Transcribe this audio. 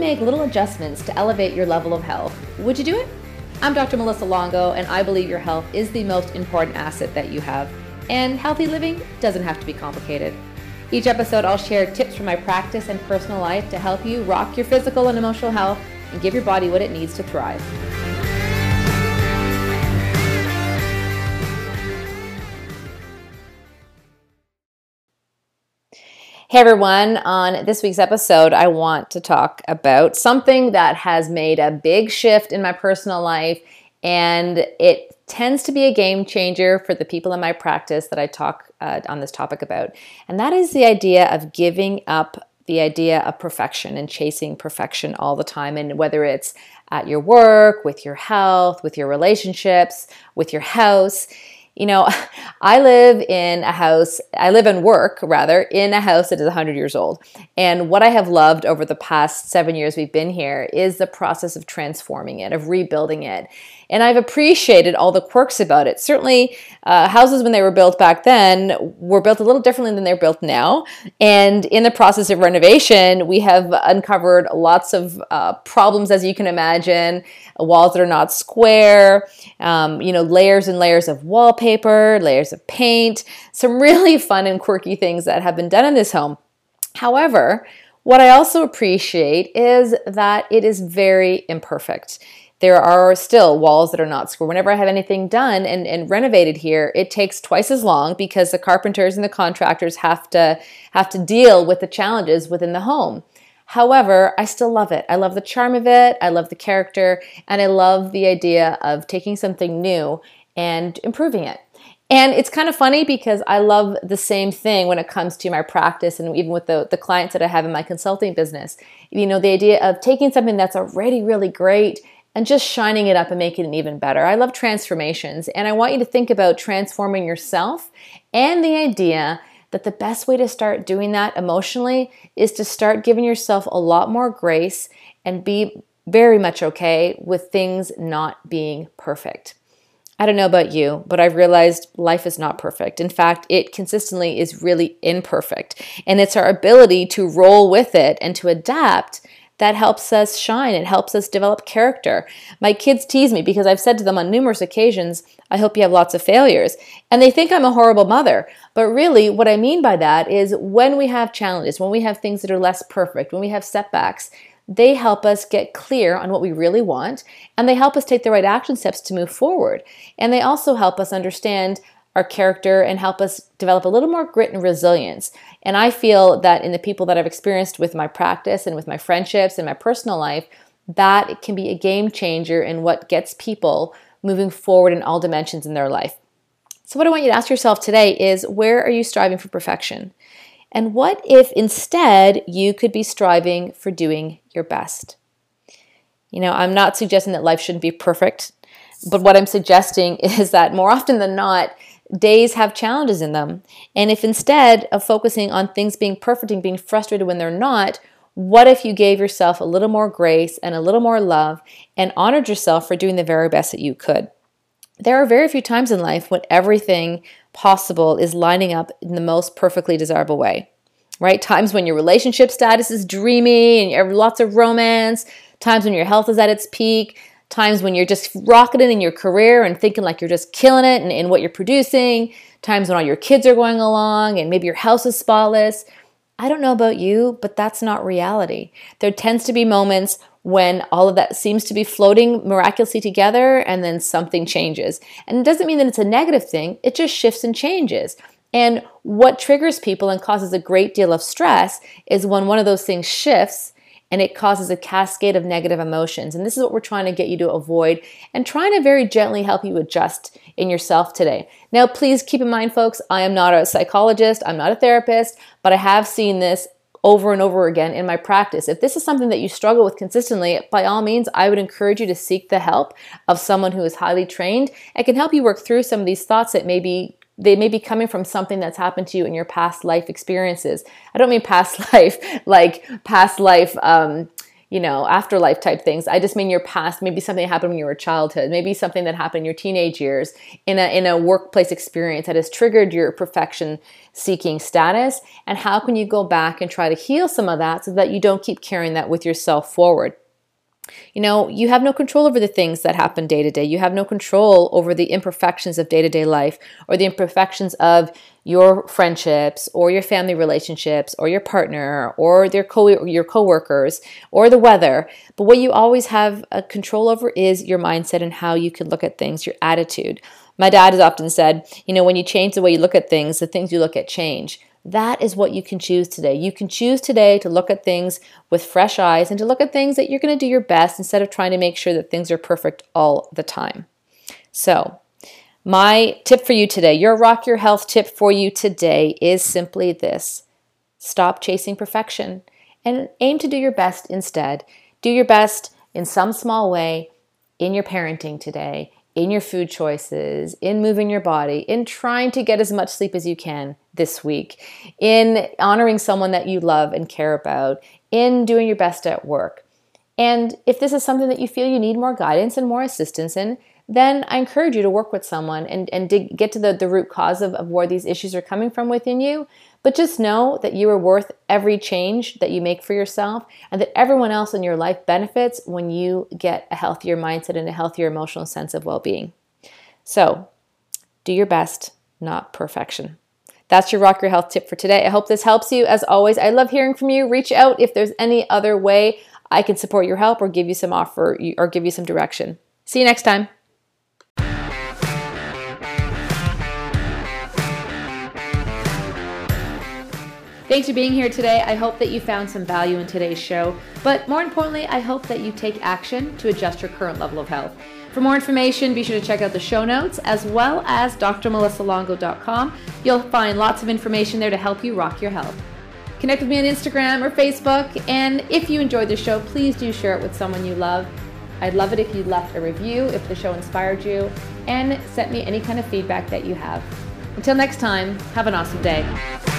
make little adjustments to elevate your level of health, would you do it? I'm Dr. Melissa Longo, and I believe your health is the most important asset that you have. And healthy living doesn't have to be complicated. Each episode, I'll share tips from my practice and personal life to help you rock your physical and emotional health and give your body what it needs to thrive. Hey everyone, on this week's episode, I want to talk about something that has made a big shift in my personal life, and it tends to be a game changer for the people in my practice that I talk uh, on this topic about. And that is the idea of giving up the idea of perfection and chasing perfection all the time. And whether it's at your work, with your health, with your relationships, with your house, you know, I live in a house, I live and work rather in a house that is 100 years old. And what I have loved over the past seven years we've been here is the process of transforming it, of rebuilding it. And I've appreciated all the quirks about it. Certainly, uh, houses when they were built back then were built a little differently than they're built now. And in the process of renovation, we have uncovered lots of uh, problems, as you can imagine walls that are not square, um, you know, layers and layers of wallpaper, layers of paint, some really fun and quirky things that have been done in this home. However, what I also appreciate is that it is very imperfect. There are still walls that are not square. Whenever I have anything done and, and renovated here, it takes twice as long because the carpenters and the contractors have to have to deal with the challenges within the home. However, I still love it. I love the charm of it, I love the character, and I love the idea of taking something new and improving it. And it's kind of funny because I love the same thing when it comes to my practice and even with the, the clients that I have in my consulting business. You know, the idea of taking something that's already really great and just shining it up and making it even better. I love transformations, and I want you to think about transforming yourself and the idea that the best way to start doing that emotionally is to start giving yourself a lot more grace and be very much okay with things not being perfect. I don't know about you, but I've realized life is not perfect. In fact, it consistently is really imperfect. And it's our ability to roll with it and to adapt that helps us shine. It helps us develop character. My kids tease me because I've said to them on numerous occasions, I hope you have lots of failures. And they think I'm a horrible mother. But really, what I mean by that is when we have challenges, when we have things that are less perfect, when we have setbacks, they help us get clear on what we really want and they help us take the right action steps to move forward. And they also help us understand our character and help us develop a little more grit and resilience. And I feel that in the people that I've experienced with my practice and with my friendships and my personal life, that can be a game changer in what gets people moving forward in all dimensions in their life. So, what I want you to ask yourself today is where are you striving for perfection? And what if instead you could be striving for doing your best? You know, I'm not suggesting that life shouldn't be perfect, but what I'm suggesting is that more often than not, days have challenges in them. And if instead of focusing on things being perfect and being frustrated when they're not, what if you gave yourself a little more grace and a little more love and honored yourself for doing the very best that you could? There are very few times in life when everything possible is lining up in the most perfectly desirable way, right? Times when your relationship status is dreamy and you have lots of romance, times when your health is at its peak, times when you're just rocketing in your career and thinking like you're just killing it in, in what you're producing, times when all your kids are going along and maybe your house is spotless. I don't know about you, but that's not reality. There tends to be moments when all of that seems to be floating miraculously together and then something changes. And it doesn't mean that it's a negative thing, it just shifts and changes. And what triggers people and causes a great deal of stress is when one of those things shifts and it causes a cascade of negative emotions. And this is what we're trying to get you to avoid and trying to very gently help you adjust in yourself today. Now, please keep in mind, folks, I am not a psychologist, I'm not a therapist, but I have seen this over and over again in my practice. If this is something that you struggle with consistently, by all means, I would encourage you to seek the help of someone who is highly trained and can help you work through some of these thoughts that may be they may be coming from something that's happened to you in your past life experiences. I don't mean past life like past life, um, you know, afterlife type things. I just mean your past, maybe something that happened when you were a childhood, maybe something that happened in your teenage years in a in a workplace experience that has triggered your perfection seeking status. And how can you go back and try to heal some of that so that you don't keep carrying that with yourself forward? You know, you have no control over the things that happen day to day. You have no control over the imperfections of day to day life or the imperfections of your friendships or your family relationships or your partner or their co- your coworkers or the weather. But what you always have a control over is your mindset and how you can look at things, your attitude. My dad has often said, you know, when you change the way you look at things, the things you look at change. That is what you can choose today. You can choose today to look at things with fresh eyes and to look at things that you're going to do your best instead of trying to make sure that things are perfect all the time. So, my tip for you today, your Rock Your Health tip for you today is simply this stop chasing perfection and aim to do your best instead. Do your best in some small way in your parenting today, in your food choices, in moving your body, in trying to get as much sleep as you can this week, in honoring someone that you love and care about, in doing your best at work. And if this is something that you feel you need more guidance and more assistance in, then I encourage you to work with someone and, and dig, get to the, the root cause of, of where these issues are coming from within you. But just know that you are worth every change that you make for yourself and that everyone else in your life benefits when you get a healthier mindset and a healthier emotional sense of well being. So, do your best, not perfection. That's your Rock Your Health tip for today. I hope this helps you. As always, I love hearing from you. Reach out if there's any other way I can support your help or give you some offer or give you some direction. See you next time. Thanks for being here today. I hope that you found some value in today's show. But more importantly, I hope that you take action to adjust your current level of health. For more information, be sure to check out the show notes as well as drmelissalongo.com. You'll find lots of information there to help you rock your health. Connect with me on Instagram or Facebook. And if you enjoyed the show, please do share it with someone you love. I'd love it if you left a review if the show inspired you and sent me any kind of feedback that you have. Until next time, have an awesome day.